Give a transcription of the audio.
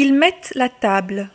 Ils mettent la table.